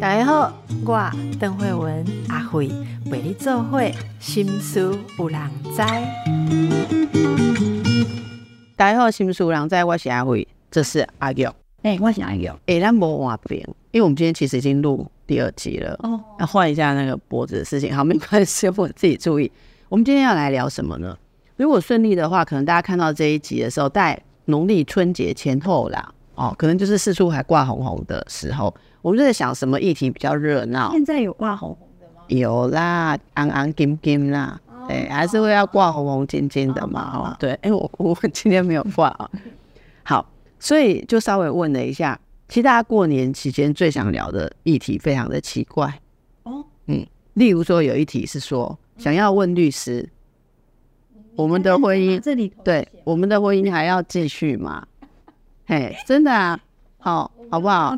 大家好，我邓慧文阿慧为你做会心思有人知。大家好，心思有人知，我是阿慧，这是阿玉。哎、我是阿玉。诶，咱无换边，因为我们今天其实已经录第二集了，哦，要换一下那个脖子的事情。好，没关系，我自己注意。我们今天要来聊什么呢？如果顺利的话，可能大家看到这一集的时候，在农历春节前后啦，哦，可能就是四处还挂红红的时候，我们就在想什么议题比较热闹。现在有挂红红的吗？有啦，昂昂金金啦，对，还是会要挂红红金金的嘛，哦，对，哎、我我今天没有挂啊，好，所以就稍微问了一下，其实大家过年期间最想聊的议题非常的奇怪，哦，嗯，例如说有一题是说想要问律师，我们的婚姻，这里对，我们的婚姻还要继续吗？嘿，真的啊，好，好不好？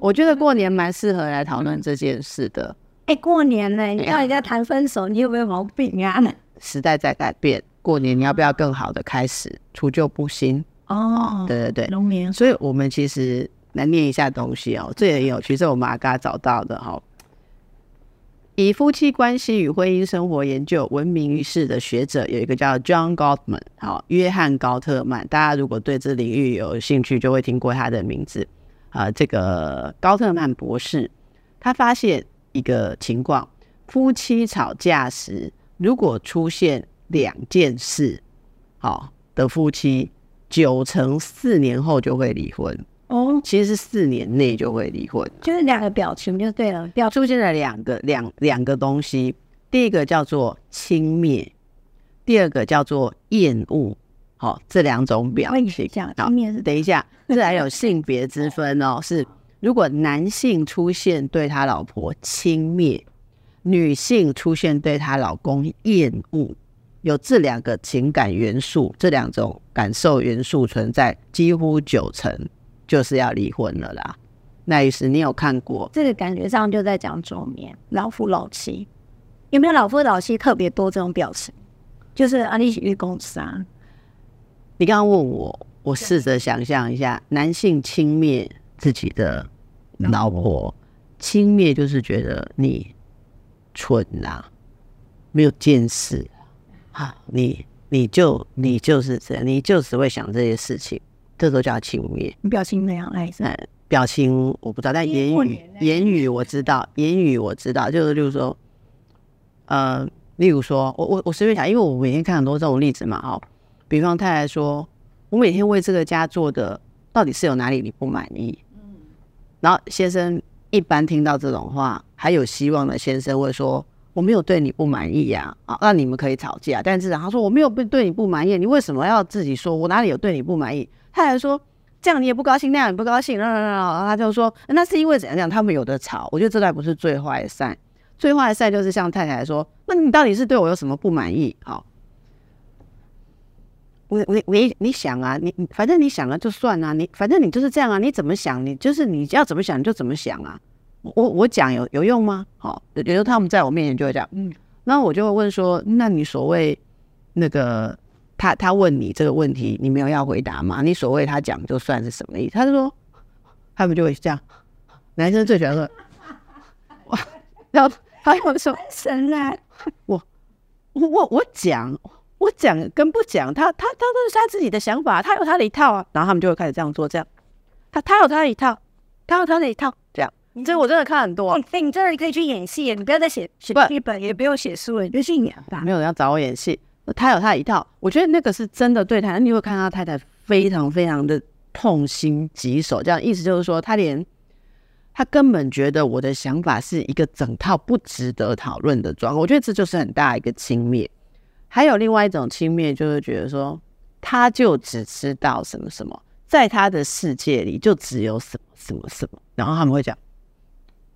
我觉得过年蛮适合来讨论这件事的。哎，过年呢，你叫人家谈分手，你有没有毛病啊？时代在改变，过年你要不要更好的开始，除旧布新？哦，对对对，龙年所以我们其实来念一下东西哦，这也很有趣，这是我们阿嘎找到的哈、以夫妻关系与婚姻生活研究闻名于世的学者有一个叫 John Gottman，好，约翰高特曼。大家如果对这领域有兴趣，就会听过他的名字啊、这个高特曼博士，他发现一个情况：夫妻吵架时，如果出现两件事，好的夫妻，九成四年后就会离婚。哦，其实是四年内就会离婚。就是两个表情就对了，表出现了两个两两个东西，第一个叫做轻蔑，第二个叫做厌恶。好、这两种表等一下，这还有性别之分哦。是如果男性出现对他老婆轻蔑，女性出现对她老公厌恶，有这两个情感元素，这两种感受元素存在，几乎九成就是要离婚了啦。那于是你有看过？这个感觉上就在讲中年老夫老妻，有没有老夫老妻特别多这种表情？就是啊，你去公司啊，你刚刚问我，我试着想象一下，男性轻蔑自己的老婆，轻蔑就是觉得你蠢呐、没有见识啊，你你就你就是这样，你就只会想这些事情，这都叫轻蔑。你表情那样来着？呃，表情我不知道，但言语言语我知道，言语我知道，就是例如说，呃，例如说我我我随便讲，因为我每天看很多这种例子嘛，哦，比方太太说，我每天为这个家做的到底是有哪里你不满意？然后先生一般听到这种话，还有希望的先生会说。我没有对你不满意呀、啊，那你们可以吵架，但是他说我没有对对你不满意，你为什么要自己说我哪里有对你不满意？他还说这样你也不高兴，那样你不高兴，然后然后他就说那是因为怎样讲，他们有的吵。我觉得这段不是最坏的赛，最坏的赛就是像太太说，那你到底是对我有什么不满意？好，我我你你想啊，你反正你想了就算啊，你反正你就是这样啊，你怎么想，你就是你要怎么想就怎么想啊。我我讲有有用吗？好，有有时候他们在我面前就会讲，嗯，那我就会问说，那你所谓那个他他问你这个问题，你没有要回答吗？你所谓他讲就算是什么意思？他就说，他们就会这样，男生最喜欢说，哇，然后他又说，神啊，我我我讲我讲跟不讲，他他他都是他自己的想法，他有他的一套啊，然后他们就会开始这样做，这样，他他有他的一套，他有他的一套，这样，这我真的看很多、哦，你这儿可以去演戏，你不要再写写不剧本，也不用写书了，你就去演吧。没有人要找我演戏，他有他一套，我觉得那个是真的对他，你会看他太太非常非常的痛心疾首，这样意思就是说，他连他根本觉得我的想法是一个整套不值得讨论的状况，我觉得这就是很大一个轻蔑。还有另外一种轻蔑，就是觉得说，他就只知道什么什么，在他的世界里就只有什么什么什么，然后他们会讲，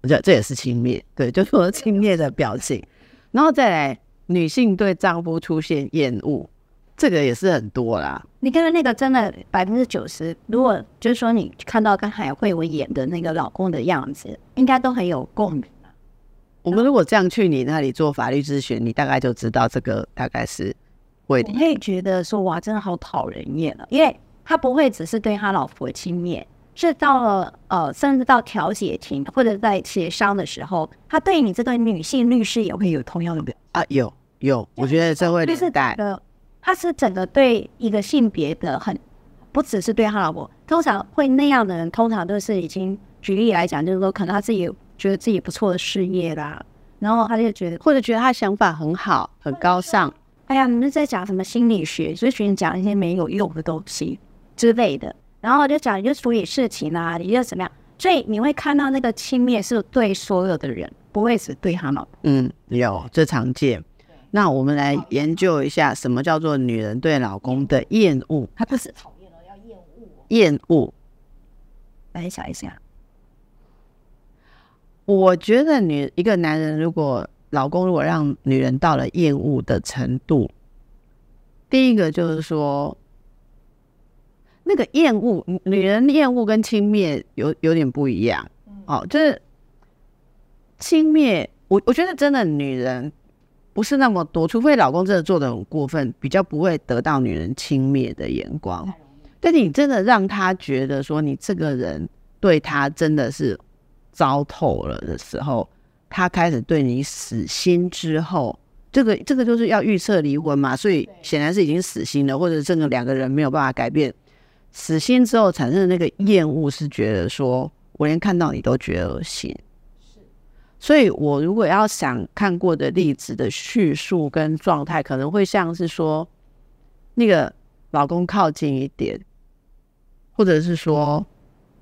我觉得这也是轻蔑，对，就是我轻蔑的表情，然后再来女性对丈夫出现厌恶，这个也是很多啦。你看看那个真的百分之九十，如果就是说你看到刚才慧文演的那个老公的样子，应该都很有共鸣。我们如果这样去你那里做法律咨询，你大概就知道这个大概是会你会觉得说哇，真的好讨人厌了，因为他不会只是对他老婆轻蔑，是到了呃，甚至到调解庭或者在协商的时候，他对你这个女性律师也会有同样的表啊，有有，我觉得这会就是连带整个，他是整个对一个性别的很，不只是对他老婆，通常会那样的人，通常都是已经举例来讲，就是说可能他自己觉得自己不错的事业啦，然后他就觉得，或者觉得他想法很好，很高尚，哎呀，你们在讲什么心理学，所以学你讲一些没有用的东西之类的，然后就讲你就处理事情啊，你就怎么样，所以你会看到那个轻蔑是对所有的人，不会只对他老婆。嗯，有这常见。那我们来研究一下，什么叫做女人对老公的厌恶？他不是讨厌哦，要厌恶。厌恶，来想一下，我觉得女一个男人如果老公如果让女人到了厌恶的程度，第一个就是说，那个厌恶，女人厌恶跟轻蔑有有点不一样。哦，就是轻蔑，我我觉得真的女人不是那么多，除非老公真的做的很过分，比较不会得到女人轻蔑的眼光。但你真的让他觉得说你这个人对他真的是糟透了的时候，他开始对你死心之后，这个这个就是要预测离婚嘛，所以显然是已经死心了，或者这个两个人没有办法改变。死心之后产生的那个厌恶，是觉得说我连看到你都觉得恶心。所以我如果要想看过的例子的叙述跟状态，可能会像是说，那个老公靠近一点，或者是说，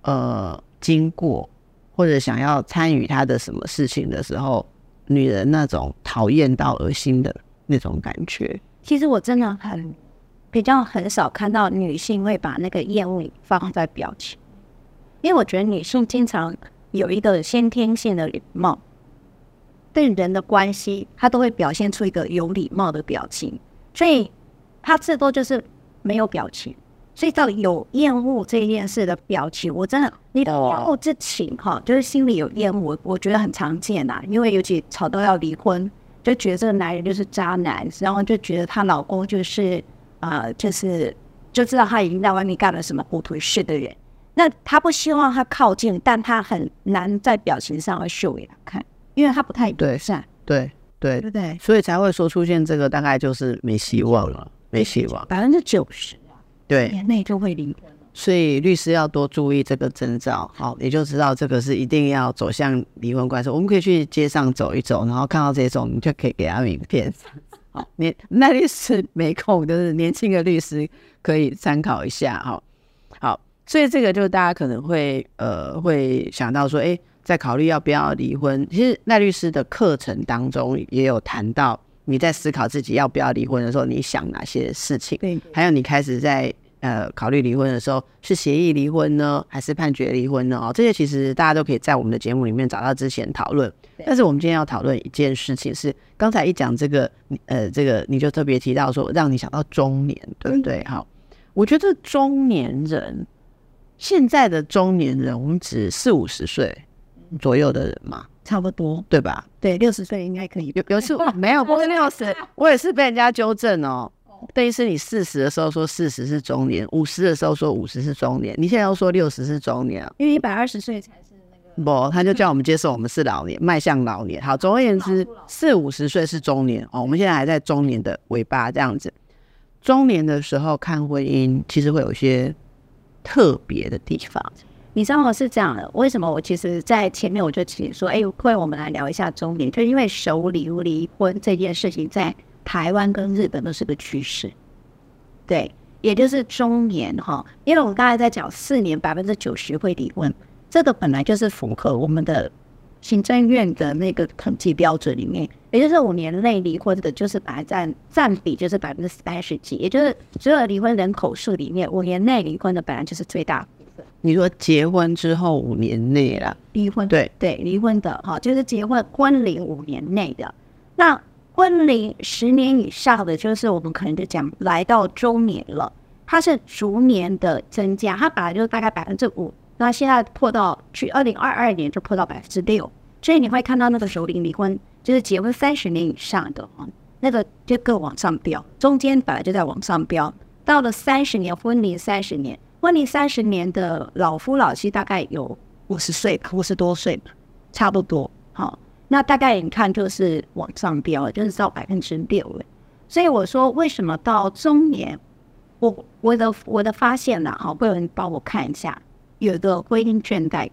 呃，经过或者想要参与他的什么事情的时候，女人那种讨厌到恶心的那种感觉。其实我真的很比较很少看到女性会把那个厌恶放在表情，因为我觉得女性经常有一个先天性的礼貌，对人的关系，他都会表现出一个有礼貌的表情，所以他最多就是没有表情。所以到有厌恶这件事的表情，我真的你的厌恶之情哈，就是心里有厌恶，我觉得很常见呐。因为尤其吵到要离婚，就觉得这个男人就是渣男，然后就觉得她老公就是呃，就是就知道他已经在外面干了什么糊涂事的人。那她不希望他靠近，但她很难在表情上会秀给他看，因为他不太对友善，对对对不对？所以才会说出现这个大概就是没希望了，没希望。百分之九十对，年内就会离婚。所以律师要多注意这个征兆，好，你就知道这个是一定要走向离婚官司。我们可以去街上走一走，然后看到这种，你就可以给他名片。好，年那律师没空，就是年轻的律师可以参考一下哈。好，所以这个就大家可能会呃会想到说，哎，在考虑要不要离婚。其实赖律师的课程当中也有谈到，你在思考自己要不要离婚的时候，你想哪些事情。对，还有你开始在呃考虑离婚的时候，是协议离婚呢，还是判决离婚呢？哦，这些其实大家都可以在我们的节目里面找到之前讨论。但是我们今天要讨论一件事情是，刚才一讲这个，呃，这个你就特别提到说，让你想到中年，对不对？好，我觉得中年人，现在的中年人，我们指四五十岁左右的人嘛，差不多。对吧？对，六十岁应该可以。有有一次 没有，不是六十，我也是被人家纠正哦。等于是你四十的时候说四十是中年，五十的时候说五十是中年，你现在又说六十是中年啊，因为一百二十岁才是那个不，他就叫我们接受我们是老年，迈向老年。好，总而言之，四五十岁是中年哦，我们现在还在中年的尾巴这样子。中年的时候看婚姻，其实会有一些特别的地方。你知道我是这样的，为什么我其实，在前面我就请说，哎，会我们来聊一下中年，就因为首离离婚这件事情，在台湾跟日本都是个趋势。对，也就是中年哈，因为我们刚才在讲四年百分之九十会离婚，这个本来就是符合我们的行政院的那个统计标准里面，也就是五年内离婚的，就是百占占比就是百分之三十几，也就是所有离婚人口数里面，五年内离婚的本来就是最大分。你说结婚之后五年内啦，离婚对。对离婚的哈，就是结婚婚龄五年内的。那婚龄十年以上的，就是我们可能就讲来到中年了，它是逐年的增加，它本来就大概百分之五，那现在破到去二零二二年就破到百分之六，所以你会看到那个首领离婚，就是结婚三十年以上的啊，那个就更往上飙，中间本来就在往上飙，到了三十年婚龄三十年，婚龄三十年的老夫老妻大概有五十岁吧，五十多岁吧，差不多。好，那大概你看就是往上飙，就是到百分之六了。所以我说，为什么到中年，我我的我的发现呢？哈，会有人帮我看一下，有个婚姻倦怠感。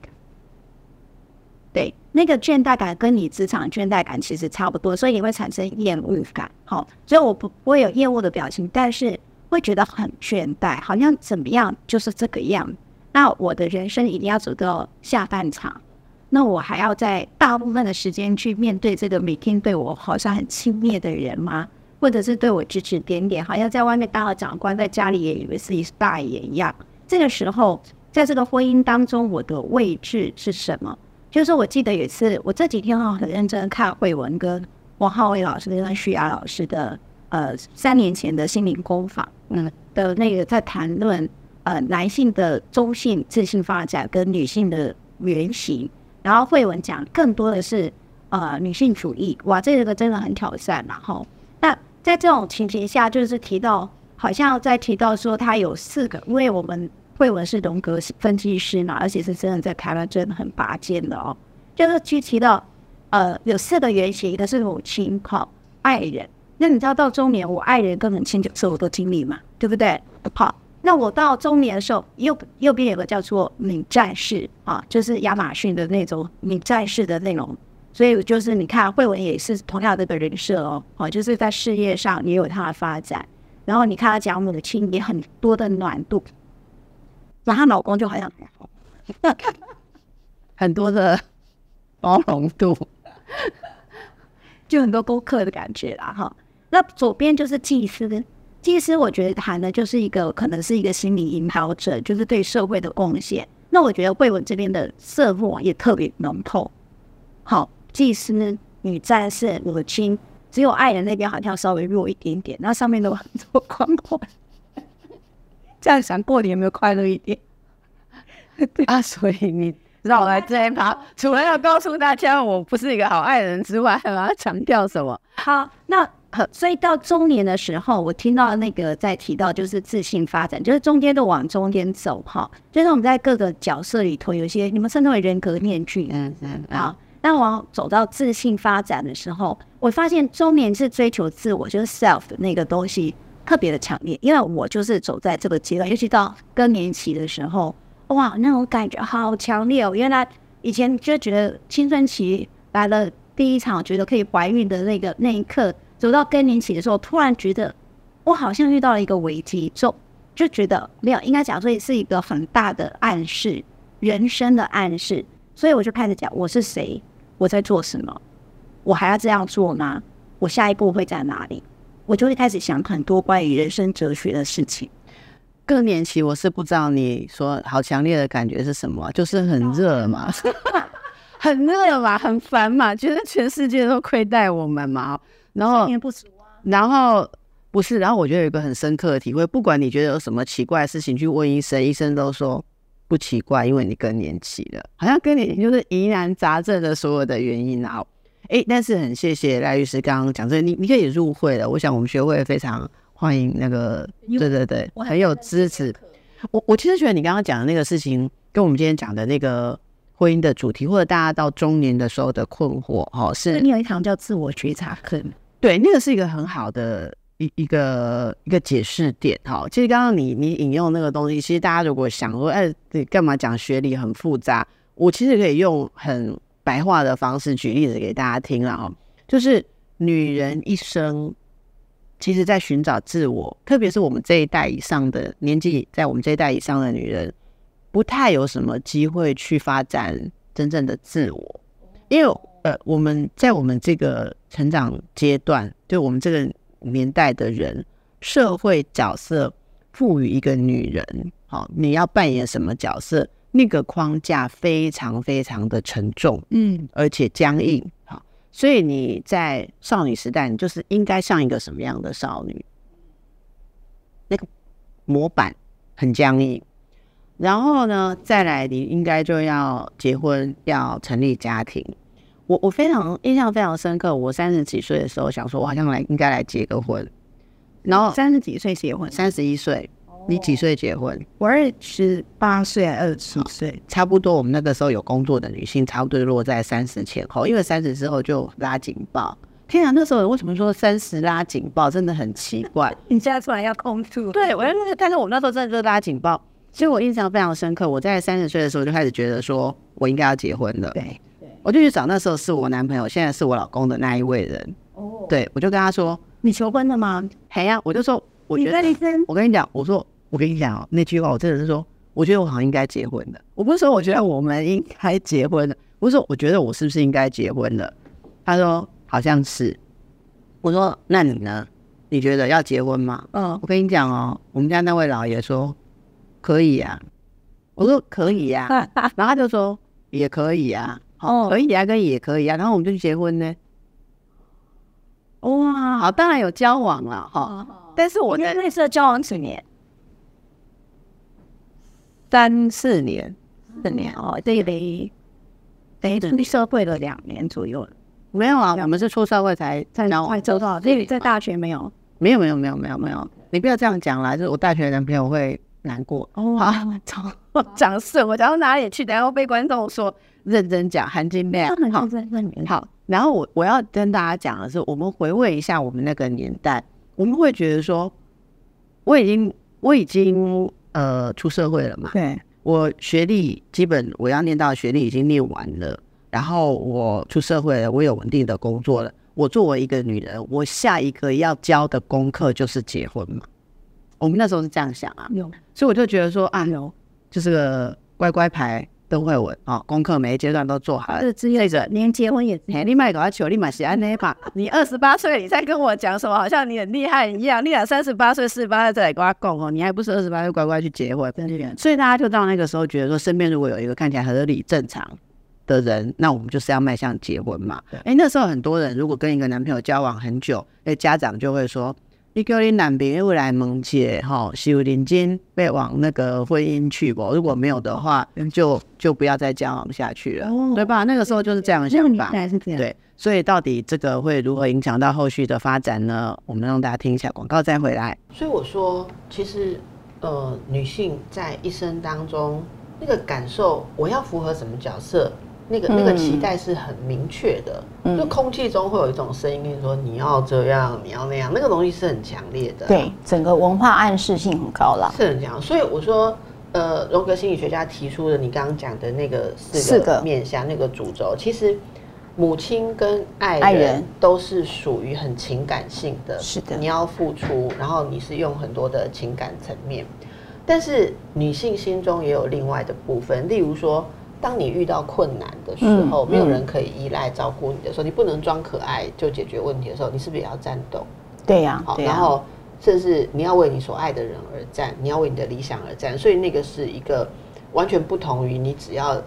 对，那个倦怠感跟你职场倦怠感其实差不多，所以你会产生厌恶感。好，所以我不不会有厌恶的表情，但是会觉得很倦怠，好像怎么样就是这个样。那我的人生一定要走到下半场，那我还要在大部分的时间去面对这个每天对我好像很轻蔑的人吗？或者是对我指指点点，好像在外面当了长官，在家里也以为自己是大爷一样。这个时候，在这个婚姻当中，我的位置是什么？就是我记得有一次，我这几天哈很认真看慧文跟王浩伟老师跟徐雅老师的呃三年前的心灵工坊，嗯的那个在谈论呃男性的中性自信发展跟女性的原型，然后慧文讲更多的是呃女性主义，哇，这个真的很挑战，然后那在这种情形下，就是提到好像在提到说他有四个，因为我们。慧文是荣格分析师嘛，而且是真的在台湾真的很拔尖的哦。就是去提到，呃，有四个原型，一个是母亲，好，爱人。那你知道到中年，我爱人跟母亲就是我的经历嘛，对不对？好，那我到中年的时候，右右边有个叫做女战士啊，就是亚马逊的那种女战士的内容。所以就是你看，慧文也是同样的个人设哦，好，就是在事业上也有她的发展。然后你看她讲母亲也很多的暖度。那她老公就好像 很多的包容度，就很多功课的感觉啦哈。那左边就是祭司，祭司我觉得谈的就是一个可能是一个心理引导者，就是对社会的贡献。那我觉得慧文这边的色墨也特别浓透。好，祭司、女战士、母亲，只有爱人那边好像稍微弱一点点，那上面都很多光环。这样想过年有没有快乐一点 啊？所以你让我来这一趴，除了要告诉大家我不是一个好爱人之外，还要强调什么？好，那所以到中年的时候，我听到那个在提到就是自信发展，就是中间都往中间走哈。就是我们在各个角色里头，有些你们称之为人格面具，嗯嗯，好。那往走到自信发展的时候，我发现中年是追求自我，就是 self 的那个东西。特别的强烈，因为我就是走在这个阶段，尤其到更年期的时候，哇，那种感觉好强烈哦！原来以前就觉得青春期来了第一场，觉得可以怀孕的那个那一刻，走到更年期的时候，突然觉得我好像遇到了一个危机，就就觉得没有，应该讲说是一个很大的暗示，人生的暗示。所以我就开始讲我是谁，我在做什么，我还要这样做吗？我下一步会在哪里？我就会开始想很多关于人生哲学的事情。更年期，我是不知道你说好强烈的感觉是什么，就是很热嘛，很热嘛，很烦嘛，觉得全世界都亏待我们嘛。然后，然后不是，然后我觉得有一个很深刻的体会，不管你觉得有什么奇怪的事情，去问医生，医生都说不奇怪，因为你更年期了，好像更年期就是疑难杂症的所有的原因啊。哎，但是很谢谢赖律师刚刚讲这，你你可以入会了。我想我们学会非常欢迎那个，对对对，很有支持。我我其实觉得你刚刚讲的那个事情，跟我们今天讲的那个婚姻的主题，或者大家到中年的时候的困惑，哈，是你有一堂叫自我觉察课，对，那个是一个很好的一一个一个解释点，哈。其实刚刚你你引用那个东西，其实大家如果想说，哎，你干嘛讲学理很复杂？我其实可以用很。白话的方式举例子给大家听了哦，就是女人一生，其实在寻找自我，特别是我们这一代以上的年纪，在我们这一代以上的女人，不太有什么机会去发展真正的自我，因为呃，我们在我们这个成长阶段，就我们这个年代的人，社会角色赋予一个女人，好，你要扮演什么角色？那个框架非常非常的沉重，嗯，而且僵硬，好，所以你在少女时代，你就是应该像一个什么样的少女？那个模板很僵硬，然后呢，再来你应该就要结婚，要成立家庭。我我非常印象非常深刻，我三十几岁的时候想说，我好像来应该来结个婚，然后三十几岁结婚，三十一岁。你几岁结婚？我二十八岁，二十七岁，差不多。我们那个时候有工作的女性，差不多落在三十前后，因为三十之后就拉警报。天啊，那时候为什么说三十拉警报？真的很奇怪。你现在突然要空吐？对，我那个，但是我们那时候真的就拉警报。所以我印象非常深刻。我在三十岁的时候就开始觉得说我应该要结婚了。对，我就去找那时候是我男朋友，现在是我老公的那一位人。哦，对，我就跟他说：“你求婚了吗？”嘿呀，我就说：“我觉得我跟你讲，我说。”我跟你讲哦，那句话我真的是说，我觉得我好像应该结婚了。我不是说我觉得我们应该结婚了，我是说我觉得我是不是应该结婚了。他说好像是。我说那你呢？你觉得要结婚吗？嗯，我跟你讲哦，我们家那位老爷说可以呀。我说可以呀，然后他就说也可以呀。哦，可以啊，跟也可以啊，然后我们就去结婚呢。哇，好，当然有交往了哈。但是我那时候交往几年？三四年，四年哦，这得得出社会了两年左右了。没有啊，我们是出社会才才快走到，这里在大学没有，没有没有没有没有没有，你不要这样讲啦，就是我大学男朋友会难过。哦，好，讲讲顺，我讲到哪里去？等下被观众说认真讲，含金量好。好，然后我我要跟大家讲的是，我们回味一下我们那个年代，我们会觉得说，我已经我已经。呃，出社会了嘛？对，我学历基本我要念到学历已经念完了，然后我出社会了，我有稳定的工作了。我作为一个女人，我下一个要教的功课就是结婚嘛。我们那时候是这样想啊，有，所以我就觉得说啊，有，就是个乖乖牌。都会稳啊，功课每一阶段都做好。是志愿者，连结婚也，你买搞球，你买喜安那把。你二十八岁，你在跟我讲什么？好像你很厉害一样。你俩三十八岁、四十八岁再来跟他讲哦，你还不是二十八岁乖乖去结婚？所以大家就到那个时候觉得说，身边如果有一个看起来合理正常的人，那我们就是要迈向结婚嘛。哎，那时候很多人如果跟一个男朋友交往很久，哎，家长就会说。你叫你男朋友来蒙姐哈，是有认真被往那个婚姻去不？如果没有的话，就就不要再交往下去了，对吧？那个时候就是这样想法，对。所以到底这个会如何影响到后续的发展呢？我们让大家听一下广告再回来。所以我说，其实呃，女性在一生当中那个感受，我要符合什么角色？那个那个期待是很明确的，就空气中会有一种声音跟你说你要这样，你要那样，那个东西是很强烈的。对，整个文化暗示性很高了，是很强。所以我说，呃，荣格心理学家提出的你刚刚讲的那个四个面向那个主轴，其实母亲跟爱人都是属于很情感性的，是的，你要付出，然后你是用很多的情感层面，但是女性心中也有另外的部分，例如说。当你遇到困难的时候，没有人可以依赖照顾你的时候，你不能装可爱就解决问题的时候，你是不是也要战斗？对呀，好，然后甚至你要为你所爱的人而战，你要为你的理想而战，所以那个是一个完全不同于你只要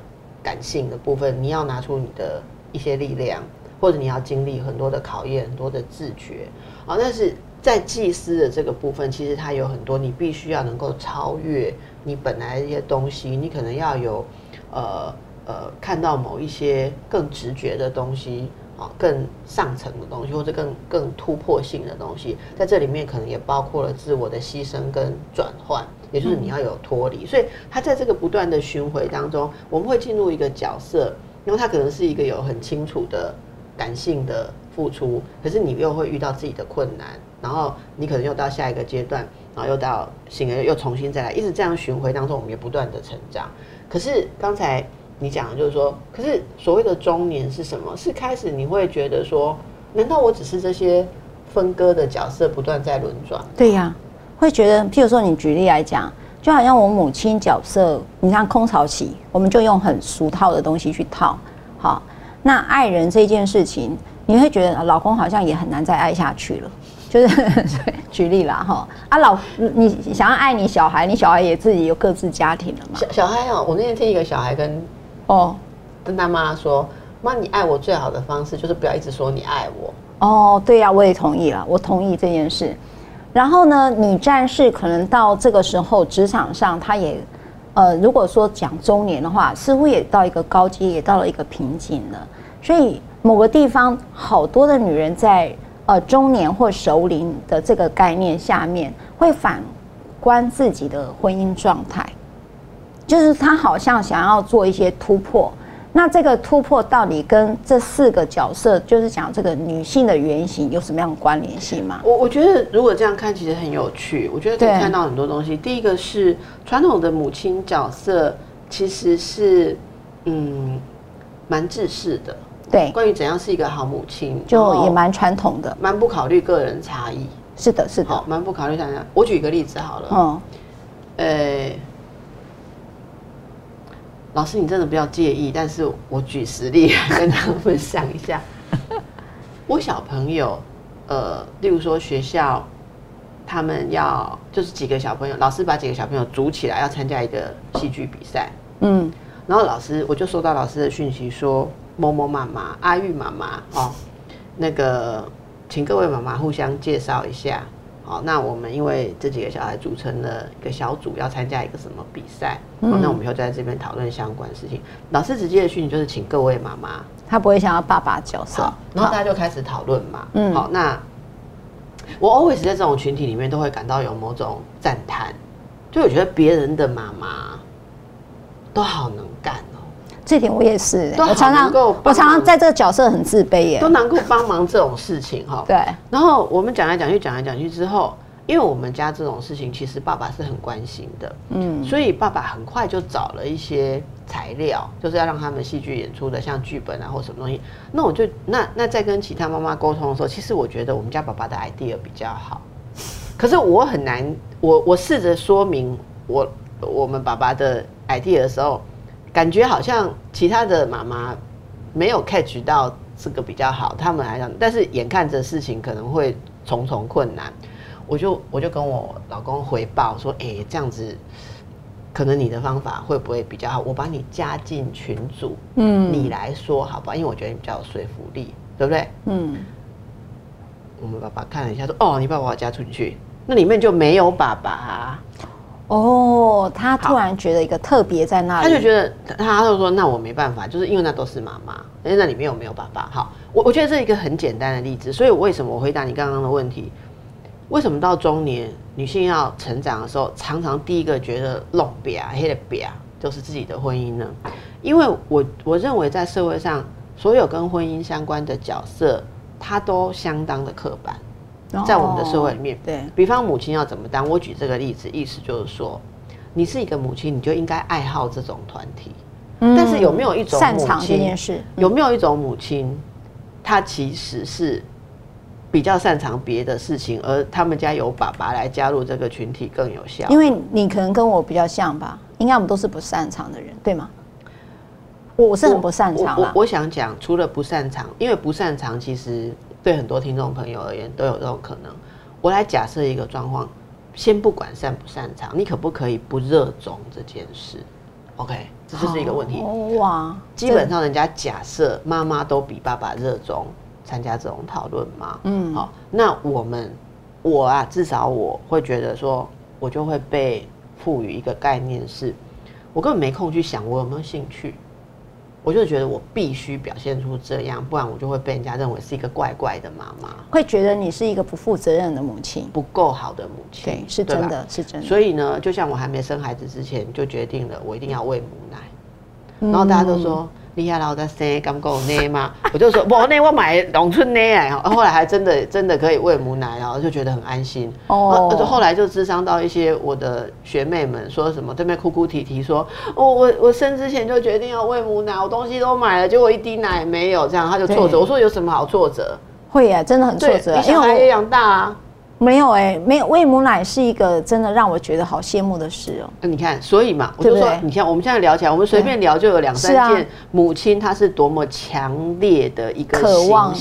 感性的部分，你要拿出你的一些力量，或者你要经历很多的考验，很多的自觉。好，但是在祭司的这个部分，其实它有很多你必须要能够超越你本来一些东西，你可能要有。呃呃，看到某一些更直觉的东西，啊，更上层的东西，或者更更突破性的东西，在这里面可能也包括了自我的牺牲跟转换，也就是你要有脱离。所以，他在这个不断的巡回当中，我们会进入一个角色，因为他可能是一个有很清楚的感性的付出，可是你又会遇到自己的困难，然后你可能又到下一个阶段，然后又到醒了又重新再来，一直这样巡回当中，我们也不断的成长。可是刚才你讲的就是说，可是所谓的中年是什么？是开始你会觉得说，难道我只是这些分割的角色不断在轮转？对呀，会觉得，譬如说你举例来讲，就好像我母亲角色，你看空巢期，我们就用很俗套的东西去套。好，那爱人这件事情，你会觉得老公好像也很难再爱下去了。就是 举例啦哈啊老你想要爱你小孩，你小孩也自己有各自家庭了嘛？小小孩哦，我那天听一个小孩跟哦跟他妈说，妈你爱我最好的方式就是不要一直说你爱我。哦，对呀，我也同意了，我同意这件事。然后呢，女战士可能到这个时候职场上，她也呃，如果说讲中年的话，似乎也到一个高阶，也到了一个瓶颈了。所以某个地方，好多的女人在。呃，中年或熟龄的这个概念下面，会反观自己的婚姻状态，就是他好像想要做一些突破。那这个突破到底跟这四个角色，就是讲这个女性的原型有什么样的关联性吗？我我觉得如果这样看，其实很有趣。我觉得可以看到很多东西。第一个是传统的母亲角色，其实是嗯蛮自私的。对，关于怎样是一个好母亲，就也蛮传统的。蛮不考虑个人差异。是的，是的好，，蛮不考虑大家。我举一个例子好了，嗯，呃，老师你真的不要介意，但是我举实例来跟大家分享一下。我小朋友，呃，例如说学校，他们要就是几个小朋友，老师把几个小朋友组起来要参加一个戏剧比赛，嗯，然后老师我就收到老师的讯息说，某某妈妈、阿玉妈妈哦，那个请各位妈妈互相介绍一下。好，那我们因为这几个小孩组成了一个小组，要参加一个什么比赛，哦，那我们以后就在这边讨论相关事情。老师直接的讯息就是请各位妈妈他不会想要爸爸角色好，，然后大家就开始讨论嘛。嗯好，那我 always 在这种群体里面都会感到有某种赞叹，就我觉得别人的妈妈都好能干哦。这点我也是、都好我常常我常常在这个角色很自卑耶都。能够帮忙这种事情哈。对，然后我们讲来讲去，讲来讲去之后，因为我们家这种事情，其实爸爸是很关心的，嗯，所以爸爸很快就找了一些材料，就是要让他们戏剧演出的，像剧本啊或什么东西。那我就那那在跟其他妈妈沟通的时候，其实我觉得我们家爸爸的 idea 比较好，可是我很难，我我试着说明我我们爸爸的 idea 的时候，感觉好像其他的妈妈没有 catch 到这个比较好，他们来讲，但是眼看着事情可能会重重困难，我就我就跟我老公回报说，哎、这样子。可能你的方法会不会比较好？我把你加进群组，嗯你来说好吧，因为我觉得你比较有说服力，对不对？嗯，我们爸爸看了一下，说：“哦，你把我加出去，那里面就没有爸爸、啊。哦，他突然觉得一个特别在那里，他就觉得他他就说：“那我没办法，就是因为那都是妈妈，因为那里面有没有爸爸？”好，我我觉得这是一个很简单的例子，所以我为什么我回答你刚刚的问题？为什么到中年女性要成长的时候，常常第一个觉得弄瘪黑的瘪就是自己的婚姻呢？因为我我认为在社会上，所有跟婚姻相关的角色，它都相当的刻板。在我们的社会里面哦对，比方母亲要怎么当？我举这个例子，意思就是说，你是一个母亲，你就应该爱好这种团体。嗯但是有没有一种擅长这件事？有没有一种母亲，她其实是比较擅长别的事情，而他们家有爸爸来加入这个群体更有效？因为你可能跟我比较像吧，应该我们都是不擅长的人，对吗？我是很不擅长我我想讲，除了不擅长，因为不擅长其实对很多听众朋友而言都有这种可能。我来假设一个状况，先不管擅不擅长，你可不可以不热衷这件事？OK，这就是一个问题。哦哇，基本上人家假设妈妈都比爸爸热衷参加这种讨论嘛，嗯好，那我们我啊，至少我会觉得说，我就会被赋予一个概念是，我根本没空去想我有没有兴趣，我就觉得我必须表现出这样，不然我就会被人家认为是一个怪怪的妈妈，会觉得你是一个不负责任的母亲。不够好的母亲，对，是真的，是真的。所以呢，就像我还没生孩子之前，就决定了我一定要喂母奶。嗯然后大家都说厉害啦，我在生刚够奶吗？我就说不，那我买农村奶来。后来还真的真的可以喂母奶，然后就觉得很安心。哦哦，后来就智商到一些我的学妹们说什么，对面哭哭啼啼说，哦，我我生之前就决定要喂母奶，我东西都买了，结果一滴奶也没有，这样他就挫折。我说有什么好挫折？会呀，真的很挫对，折你，小因为孩也养大啊。我没有哎，没有喂母奶是一个真的让我觉得好羡慕的事哦。那你看，所以嘛，我就说对？对，你看我们现在聊起来，我们随便聊就有两三件母亲她是多么强烈的一个渴望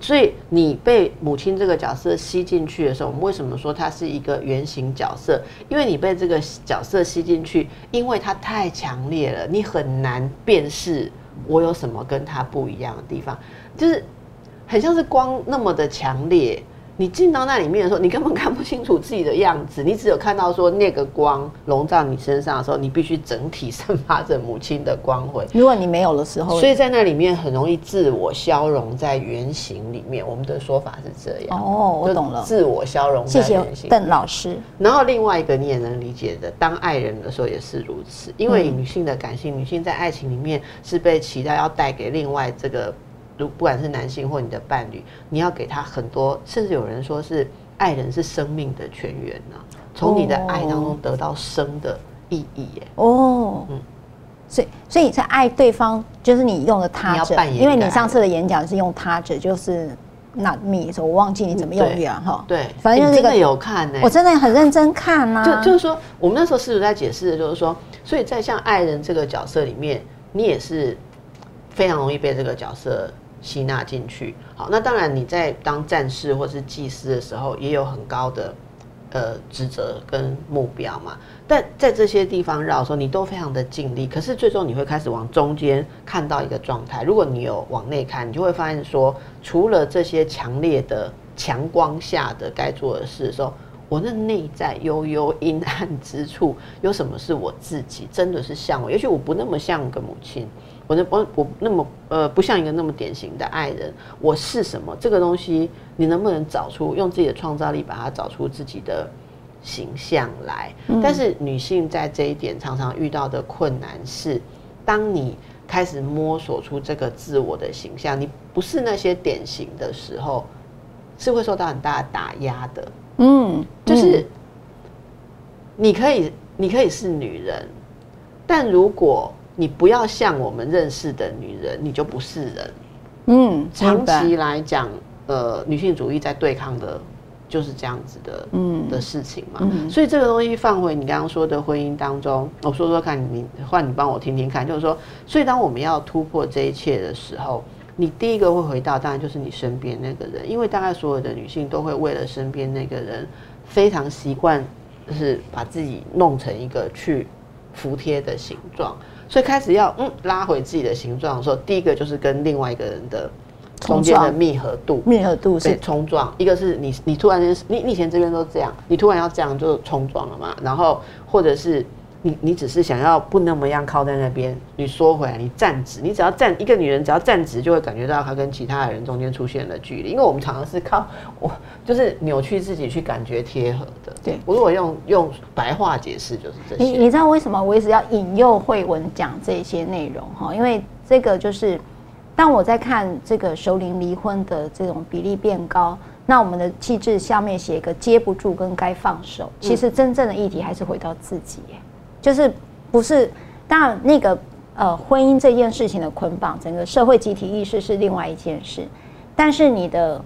所以你被母亲这个角色吸进去的时候，我们为什么说她是一个原型角色？因为你被这个角色吸进去，因为她太强烈了，你很难辨识我有什么跟她不一样的地方，就是很像是光那么的强烈，你进到那里面的时候，你根本看不清楚自己的样子，你只有看到说那个光笼罩你身上的时候，你必须整体散发着母亲的光辉。如果你没有的时候，所以在那里面很容易自我消融在原型里面。我们的说法是这样。哦，我懂了。自我消融在原型。邓老师。然后另外一个你也能理解的，当爱人的时候也是如此，因为女性的感性，女性在爱情里面是被期待要带给另外这个，如不管是男性或你的伴侣，你要给他很多，甚至有人说是爱人是生命的泉源呐、从你的爱当中得到生的意义耶。哦，嗯所以所以在爱对方，就是你用了他者你要扮，演因为你上次的演讲是用他者，就是 not me，我忘记你怎么用语了哈。对，反正就是真的有看呢、我真的很认真看啊呐、就就是说，我们那时候试图在解释的就是说，所以在像爱人这个角色里面，你也是非常容易被这个角色吸纳进去。好，那当然你在当战士或是祭司的时候，也有很高的呃职责跟目标嘛。但在这些地方绕的时候，你都非常的尽力，可是最终你会开始往中间看到一个状态。如果你有往内看，你就会发现说，除了这些强烈的强光下的该做的事的时候，我那内在悠悠阴暗之处，有什么是我自己真的是像我？也许我不那么像个母亲，我那我我那么呃不像一个那么典型的爱人，我是什么？这个东西你能不能找出？用自己的创造力把它找出自己的形象来？但是女性在这一点常常遇到的困难是，当你开始摸索出这个自我的形象，你不是那些典型的时候，是会受到很大的打压的。嗯，就是你可以，你可以是女人，但如果你不要像我们认识的女人，你就不是人。嗯，长期来讲，呃，女性主义在对抗的就是这样子的，嗯的事情嘛。嗯所以这个东西放回你刚刚说的婚姻当中，我说说看你，换你帮我听听看，就是说，所以当我们要突破这一切的时候。你第一个会回到，当然就是你身边那个人，因为大概所有的女性都会为了身边那个人，非常习惯，就是把自己弄成一个去服帖的形状，所以开始要嗯拉回自己的形状的时候，第一个就是跟另外一个人的中间的密合度，密合度是冲撞，一个是你你突然间你你以前这边都这样，你突然要这样就冲撞了嘛，然后或者是你你只是想要不那么样靠在那边，你缩回来，你站直，你只要站一个女人只要站直，就会感觉到她跟其他的人中间出现了距离，因为我们常常是靠我就是扭曲自己去感觉贴合的。对我如果用用白话解释就是这些。你你知道为什么我一直要引诱慧文讲这些内容哈？因为这个就是当我在看这个熟龄离婚的这种比例变高，那我们的气质下面写一个接不住跟该放手，其实真正的议题还是回到自己耶，就是不是当然那个呃婚姻这件事情的捆绑，整个社会集体意识是另外一件事，但是你的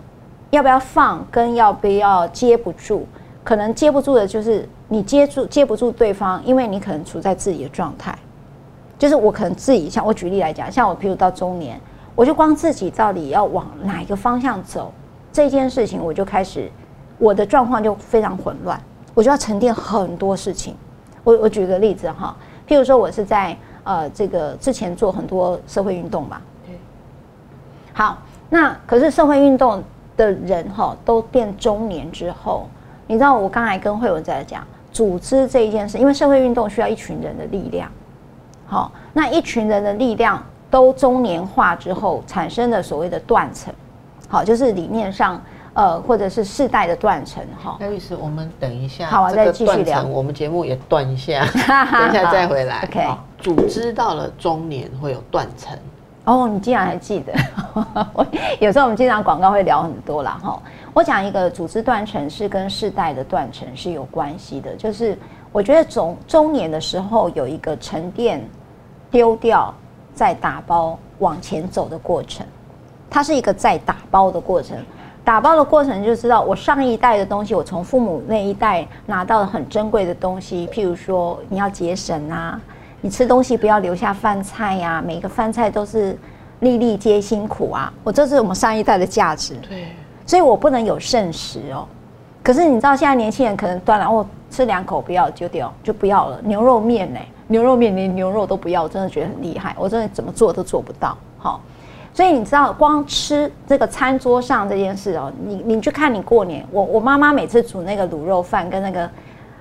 要不要放跟要不要接不住，可能接不住的就是你接住接不住对方，因为你可能处在自己的状态。就是我可能自己，像我举例来讲，像我譬如到中年，我就光自己到底要往哪一个方向走这件事情，我就开始我的状况就非常混乱，我就要沉淀很多事情。我我举个例子哈，譬如说我是在呃这个之前做很多社会运动吧，对。好，那可是社会运动的人哈，都变中年之后，你知道我刚才跟慧文在讲组织这一件事，因为社会运动需要一群人的力量，好，那一群人的力量都中年化之后产生的所谓的断层，好，就是理念上呃或者是世代的断层哈。那律师，我们等一下，好啊再继续聊我们节目也断一下，等一下再回来。OK 组织到了中年会有断层，哦，你竟然还记得？我 有时候我们经常广告会聊很多啦哈。我讲一个组织断层是跟世代的断层是有关系的，就是我觉得中中年的时候有一个沉淀、丢掉、再打包往前走的过程，它是一个再打包的过程。打包的过程就知道，我上一代的东西，我从父母那一代拿到了很珍贵的东西，譬如说你要节省啊，你吃东西不要留下饭菜呀、每个饭菜都是粒粒皆辛苦啊，我这是我们上一代的价值，对，所以我不能有剩食哦。可是你知道现在年轻人可能断了，我吃两口不要就掉就不要了，牛肉面呢、牛肉面连牛肉都不要，我真的觉得很厉害，我真的怎么做都做不到。好，所以你知道，光吃这个餐桌上这件事哦，你你去看你过年，我我妈妈每次煮那个卤肉饭跟那个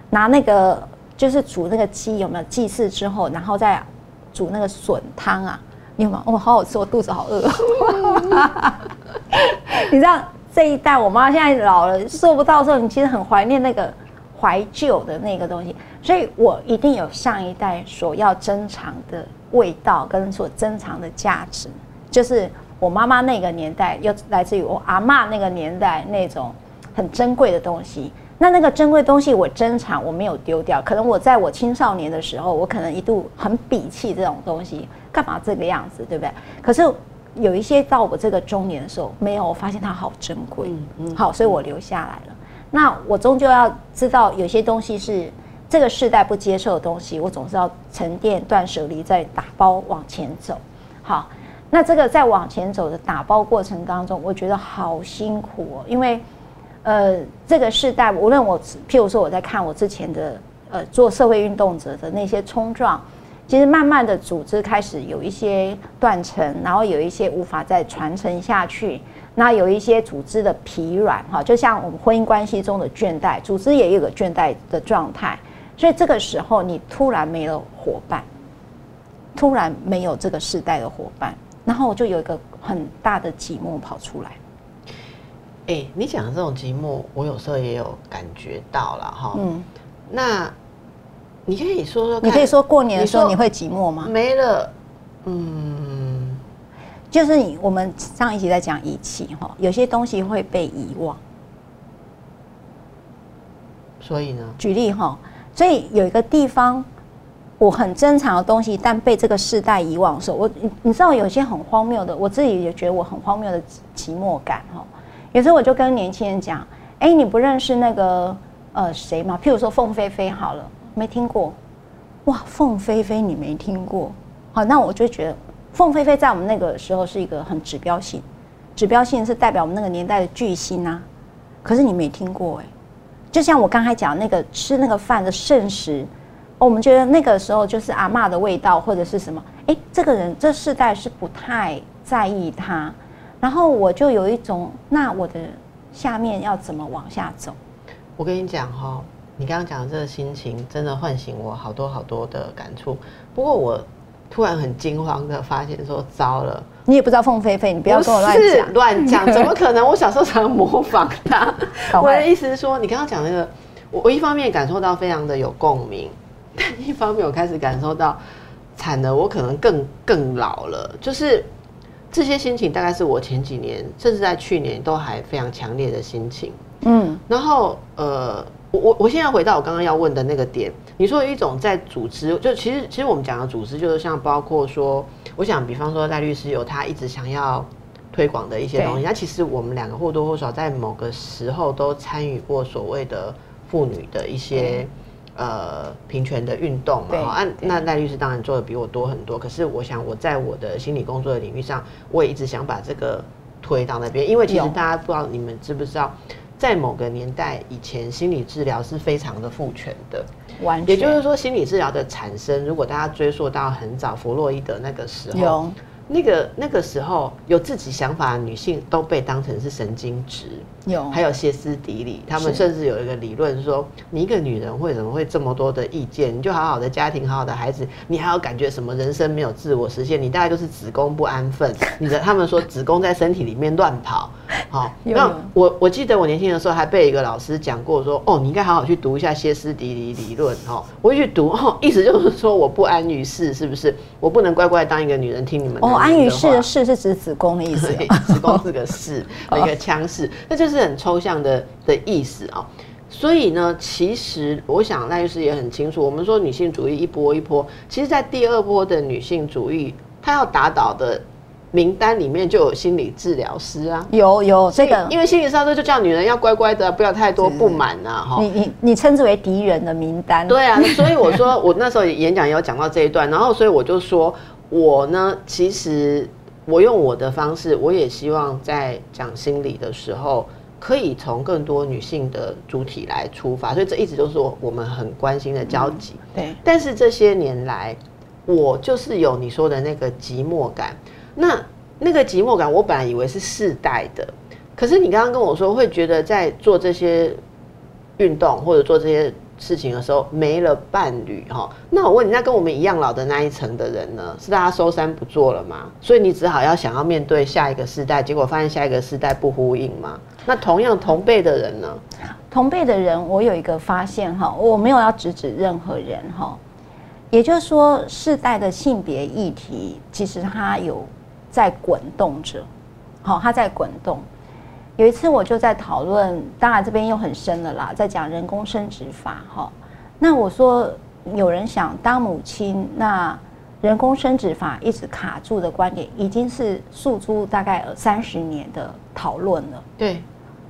拿那个就是煮那个鸡有没有祭祀之后，然后再煮那个笋汤啊，你有没有？哦，好好吃，我肚子好饿。你知道这一代我妈现在老了做不到的时候，你其实很怀念那个怀旧的那个东西，所以我一定有上一代所要珍藏的味道跟所珍藏的价值。就是我妈妈那个年代，又来自于我阿妈那个年代那种很珍贵的东西。那那个珍贵东西我珍藏，我没有丢掉。可能我在我青少年的时候，我可能一度很鄙弃这种东西，干嘛这个样子，对不对？可是有一些到我这个中年的时候，没有，我发现它好珍贵，嗯嗯好，所以我留下来了。那我终究要知道，有些东西是这个世代不接受的东西，我总是要沉淀、断舍离，再打包往前走。好。那这个在往前走的打包过程当中，我觉得好辛苦哦，因为，呃，这个时代，无论我，譬如说我在看我之前的，呃，做社会运动者的那些冲撞，其实慢慢的组织开始有一些断层，然后有一些无法再传承下去，那有一些组织的疲软，哈，就像我们婚姻关系中的倦怠，组织也有个倦怠的状态，所以这个时候你突然没了伙伴，突然没有这个世代的伙伴。然后我就有一个很大的寂寞跑出来。哎，你讲的这种寂寞，我有时候也有感觉到了哈。嗯，那你可以说说，你可以说过年的时候你会寂寞吗？没了，嗯，就是你我们上一集在讲遗弃哈，有些东西会被遗忘。所以呢？举例哈，所以有一个地方。我很珍藏的东西，但被这个世代遗忘的时候，我你你知道有些很荒谬的，我自己也觉得我很荒谬的寂寞感哈。有时候我就跟年轻人讲，哎，你不认识那个呃谁吗？譬如说凤飞飞好了，没听过，哇，凤飞飞你没听过，好，那我就觉得凤飞飞在我们那个时候是一个很指标性，指标性是代表我们那个年代的巨星啊。可是你没听过哎，就像我刚才讲那个吃那个饭的圣食。我们觉得那个时候就是阿妈的味道，或者是什么？哎，这个人这世代是不太在意他，然后我就有一种，那我的下面要怎么往下走？我跟你讲哈，你刚刚讲的这个心情，真的唤醒我好多好多的感触。不过我突然很惊慌的发现说，糟了，你也不知道凤飞飞，你不要跟我乱讲，乱讲，怎么 可能？我小时候常模仿他。我的意思是说，你刚刚讲那个，我我一方面感受到非常的有共鸣。但一方面，我开始感受到惨了，我可能更更老了。就是这些心情，大概是我前几年，甚至在去年都还非常强烈的心情。嗯，然后呃，我我我现在回到我刚刚要问的那个点，你说有一种在组织，就其实其实我们讲的组织，就是像包括说，我想比方说赖律师有他一直想要推广的一些东西，那其实我们两个或多或少在某个时候都参与过所谓的妇女的一些。呃，平权的运动嘛，啊，那赖律师当然做的比我多很多。可是我想，我在我的心理工作的领域上，我也一直想把这个推到那边。因为其实大家不知道，你们知不知道，在某个年代以前，心理治疗是非常的父权的。完，也就是说，心理治疗的产生，如果大家追溯到很早，弗洛伊德那个时候。那个那个时候有自己想法的女性都被当成是神经质，有还有歇斯底里。他们甚至有一个理论说，你一个女人为什么会这么多的意见？你就好好的家庭，好好的孩子，你还要感觉什么人生没有自我实现？你大概就是子宫不安分。你的他们说子宫在身体里面乱跑。好，那我我记得我年轻的时候还被一个老师讲过说，哦，你应该好好去读一下歇斯底里理论。哦，我去读，哦，意思就是说我不安于世，是不是？我不能乖乖当一个女人听你们哦。安于世的世是指子宫的意思，子宫是个室，一个腔室，那就是很抽象的的意思啊。所以呢，其实我想赖律师也很清楚，我们说女性主义一波一波，其实，在第二波的女性主义，她要打倒的名单里面就有心理治疗师啊，有有这个，因为心理治疗师就叫女人要乖乖的，不要太多不满啊，哈。你你你称之为敌人的名单，对啊。所以我说，我那时候演讲也有讲到这一段，然后所以我就说。我呢，其实我用我的方式，我也希望在讲心理的时候，可以从更多女性的主体来出发，所以这一直都是我们很关心的交集。对，但是这些年来，我就是有你说的那个寂寞感。那那个寂寞感，我本来以为是世代的，可是你刚刚跟我说，会觉得在做这些运动或者做这些事情的时候没了伴侣哈。那我问你，那跟我们一样老的那一层的人呢？是大家收山不做了吗？所以你只好要想要面对下一个世代，结果发现下一个世代不呼应吗？那同样同辈的人呢？同辈的人，我有一个发现哈，我没有要直指任何人哈，也就是说，世代的性别议题其实它有在滚动着，好，它在滚动。有一次我就在讨论，当然这边又很深了啦，在讲人工生殖法哈。那我说有人想当母亲，那人工生殖法一直卡住的观点，已经是诉诸大概三十年的讨论了。对。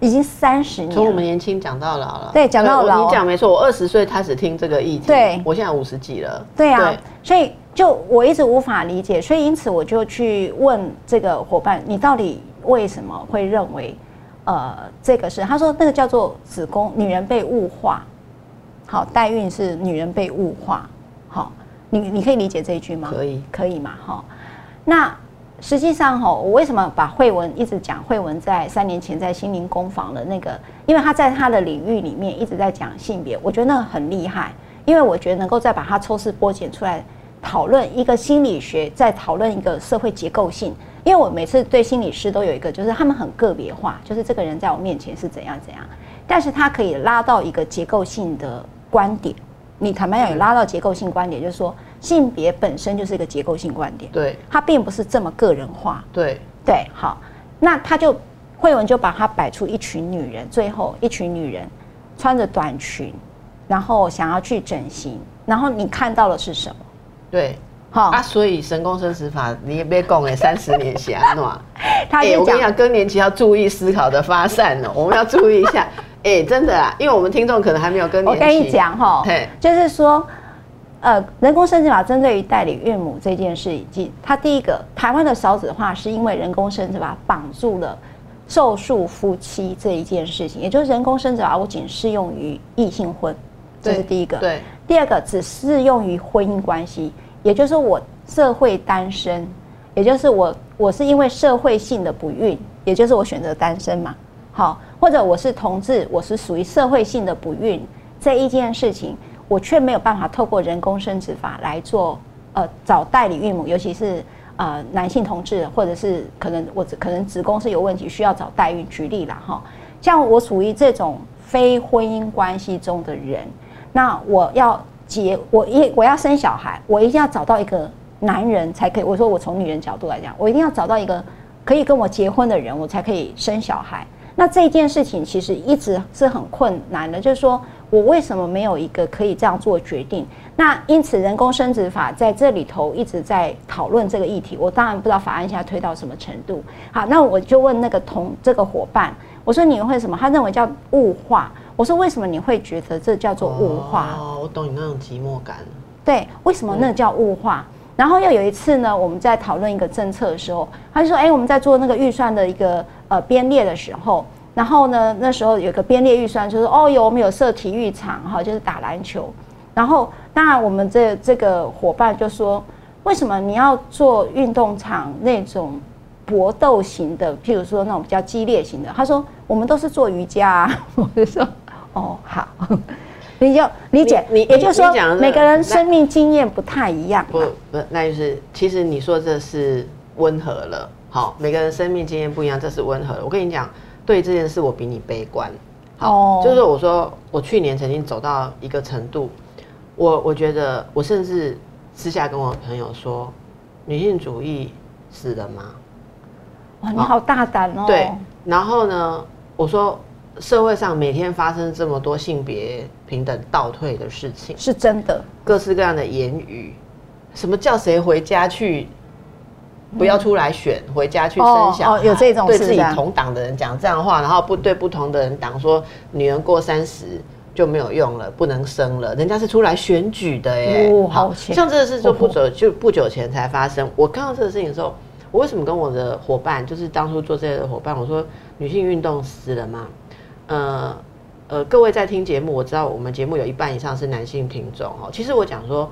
已经三十年，从我们年轻讲到老了。对，讲到老。你讲没错，我二十岁开始听这个议题。对，我现在五十几了。对啊，所以就我一直无法理解，所以因此我就去问这个伙伴，你到底为什么会认为，呃，这个是？他说那个叫做子宫，女人被物化。好，代孕是女人被物化。好，你你可以理解这一句吗？可以，可以嘛？哈，那。实际上，哈，我为什么把慧文一直讲？慧文在三年前在心灵工坊的那个，因为他在他的领域里面一直在讲性别，我觉得那个很厉害。因为我觉得能够再把它抽丝剥茧出来讨论一个心理学，在讨论一个社会结构性。因为我每次对心理师都有一个，就是他们很个别化，就是这个人在我面前是怎样怎样，但是他可以拉到一个结构性的观点。你坦白讲，有拉到结构性观点，就是说。性别本身就是一个结构性观点，对，它并不是这么个人化，对对，好，那他就慧文就把它摆出一群女人，最后一群女人穿着短裙，然后想要去整形，然后你看到的是什么？对，好啊，所以神功生死法你也别讲哎，三十年前啊，哎，我跟你讲，更年期要注意思考的发散哦，我们要注意一下，哎，真的啊，因为我们听众可能还没有更年期，我跟你讲哈，就是说。呃，人工生殖法针对于代理孕母这件事，以及它第一个，台湾的少子化是因为人工生殖法绑住了受数夫妻这一件事情，也就是人工生殖法我仅适用于异性婚，这是第一个。对。第二个只适用于婚姻关系，也就是我社会单身，也就是我我是因为社会性的不孕，也就是我选择单身嘛，好，或者我是同志，我是属于社会性的不孕这一件事情。我却没有办法透过人工生殖法来做，呃，找代理孕母，尤其是呃男性同志，或者是可能我可能子宫是有问题，需要找代孕。举例啦，哈，像我属于这种非婚姻关系中的人，那我要结，我一我要生小孩，我一定要找到一个男人才可以。我说我从女人角度来讲，我一定要找到一个可以跟我结婚的人，我才可以生小孩。那这件事情其实一直是很困难的，就是说。我为什么没有一个可以这样做决定？那因此人工生殖法在这里头一直在讨论这个议题。我当然不知道法案现在推到什么程度。好，那我就问那个同这个伙伴，我说你会什么？他认为叫物化。我说为什么你会觉得这叫做物化？哦，我懂你那种寂寞感。对，为什么那叫物化？然后又有一次呢，我们在讨论一个政策的时候，他就说：“哎，我们在做那个预算的一个呃编列的时候。”然后呢？那时候有个编列预算，就是哦，有我们有设体育场哈，就是打篮球。然后当然我们这这个伙伴就说，为什么你要做运动场那种搏斗型的，譬如说那种比较激烈型的？他说我们都是做瑜伽。我就说哦好，你就理解，你也就是说每个人生命经验不太一样。不不，那就是其实你说这是温和了，好，每个人生命经验不一样，这是温和了。我跟你讲。对这件事，我比你悲观。好，就是我说，我去年曾经走到一个程度，我我觉得，我甚至私下跟我朋友说，女性主义死了吗？哇，你好大胆哦！对，然后呢，我说，社会上每天发生这么多性别平等倒退的事情，是真的，各式各样的言语，什么叫谁回家去？不要出来选，回家去生小孩。有这种对自己同党的人讲这样的话，然后不对不同的人党说，女人过三十就没有用了，不能生了。人家是出来选举的耶。好，像这个事就不久就不久前才发生。我看到这个事情的时候，我为什么跟我的伙伴，就是当初做这些的伙伴，我说女性运动死了吗？呃呃，各位在听节目，我知道我们节目有一半以上是男性听众哦。其实我讲说，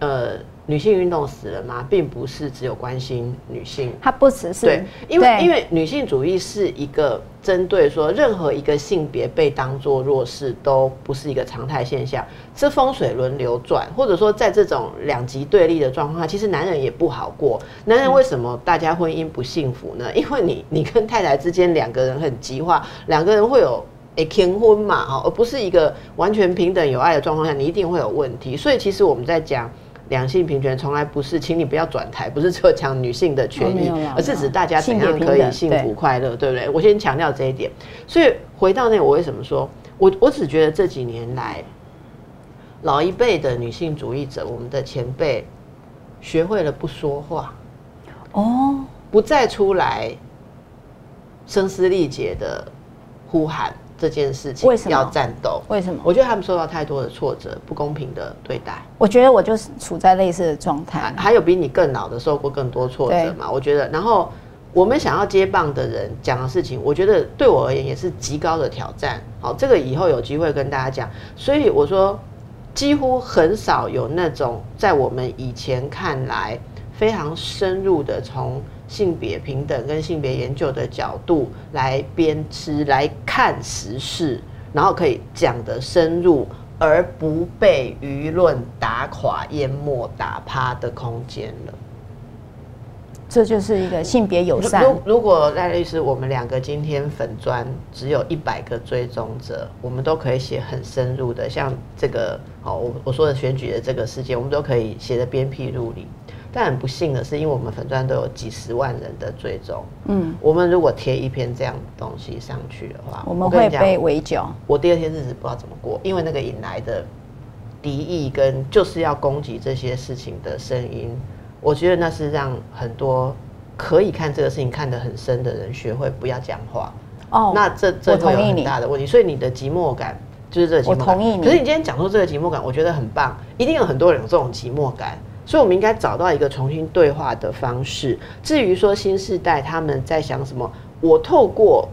呃。女性运动死了吗？并不是只有关心女性。它不只是对，因为因为女性主义是一个针对说任何一个性别被当作弱势都不是一个常态现象，是风水轮流转，或者说在这种两极对立的状况下，其实男人也不好过。男人为什么大家婚姻不幸福呢？因为你你跟太太之间两个人很极化，两个人会有。诶，结婚嘛，哦，而不是一个完全平等有爱的状况下，你一定会有问题。所以，其实我们在讲两性平权，从来不是，请你不要转台，不是只有讲女性的权益而是指大家怎样可以幸福快乐，对不对？我先强调这一点。所以回到那，我为什么说，我我只觉得这几年来，老一辈的女性主义者，我们的前辈，学会了不说话，哦，不再出来声嘶力竭的呼喊这件事情，为什么要战斗？为什么？我觉得他们受到太多的挫折，不公平的对待，我觉得我就是处在类似的状态还。还有比你更老的受过更多挫折嘛？我觉得，然后我们想要接棒的人讲的事情，我觉得对我而言也是极高的挑战。好，这个以后有机会跟大家讲。所以我说，几乎很少有那种在我们以前看来非常深入的从性别平等跟性别研究的角度来编织、来看时事，然后可以讲得深入，而不被舆论打垮、淹没、打趴的空间了。这就是一个性别友善。如如果赖律师，我们两个今天粉砖只有一百个追踪者，我们都可以写很深入的，像这个哦，我我说的选举的这个事件，我们都可以写的鞭辟入里。但很不幸的是，因为我们粉砖都有几十万人的追踪，嗯，我们如果贴一篇这样的东西上去的话，我们会被围剿。我第二天日子不知道怎么过，因为那个引来的敌意跟就是要攻击这些事情的声音，我觉得那是让很多可以看这个事情看得很深的人学会不要讲话。哦，那这这会有很大的问题，所以你的寂寞感就是这个寂寞感。我同意你可是你今天讲出这个寂寞感，我觉得很棒，一定有很多人有这种寂寞感。所以，我们应该找到一个重新对话的方式。至于说新时代他们在想什么，我透过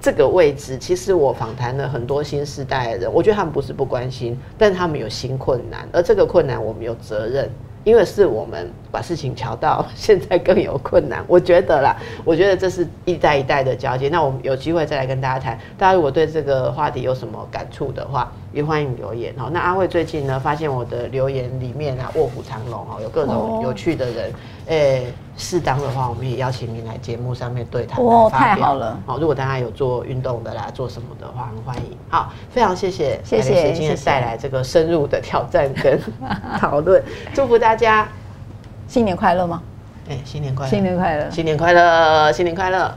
这个位置，其实我访谈了很多新时代的人，我觉得他们不是不关心，但他们有新困难，而这个困难我们有责任，因为是我们把事情瞧到 现在更有困难。我觉得啦，我觉得这是一代一代的交接。那我们有机会再来跟大家谈。大家如果对这个话题有什么感触的话，也欢迎留言哦。那阿慧最近呢，发现我的留言里面啊，卧虎藏龙哦，有各种有趣的人。诶、适当的话，我们也邀请您来节目上面对谈哦太好了好，如果大家有做运动的啦，做什么的话，很欢迎。好，非常谢谢谢谢今天带来这个深入的挑战跟 讨论，祝福大家。新年快乐吗？哎、新年快乐！新年快乐！新年快乐！新年快乐！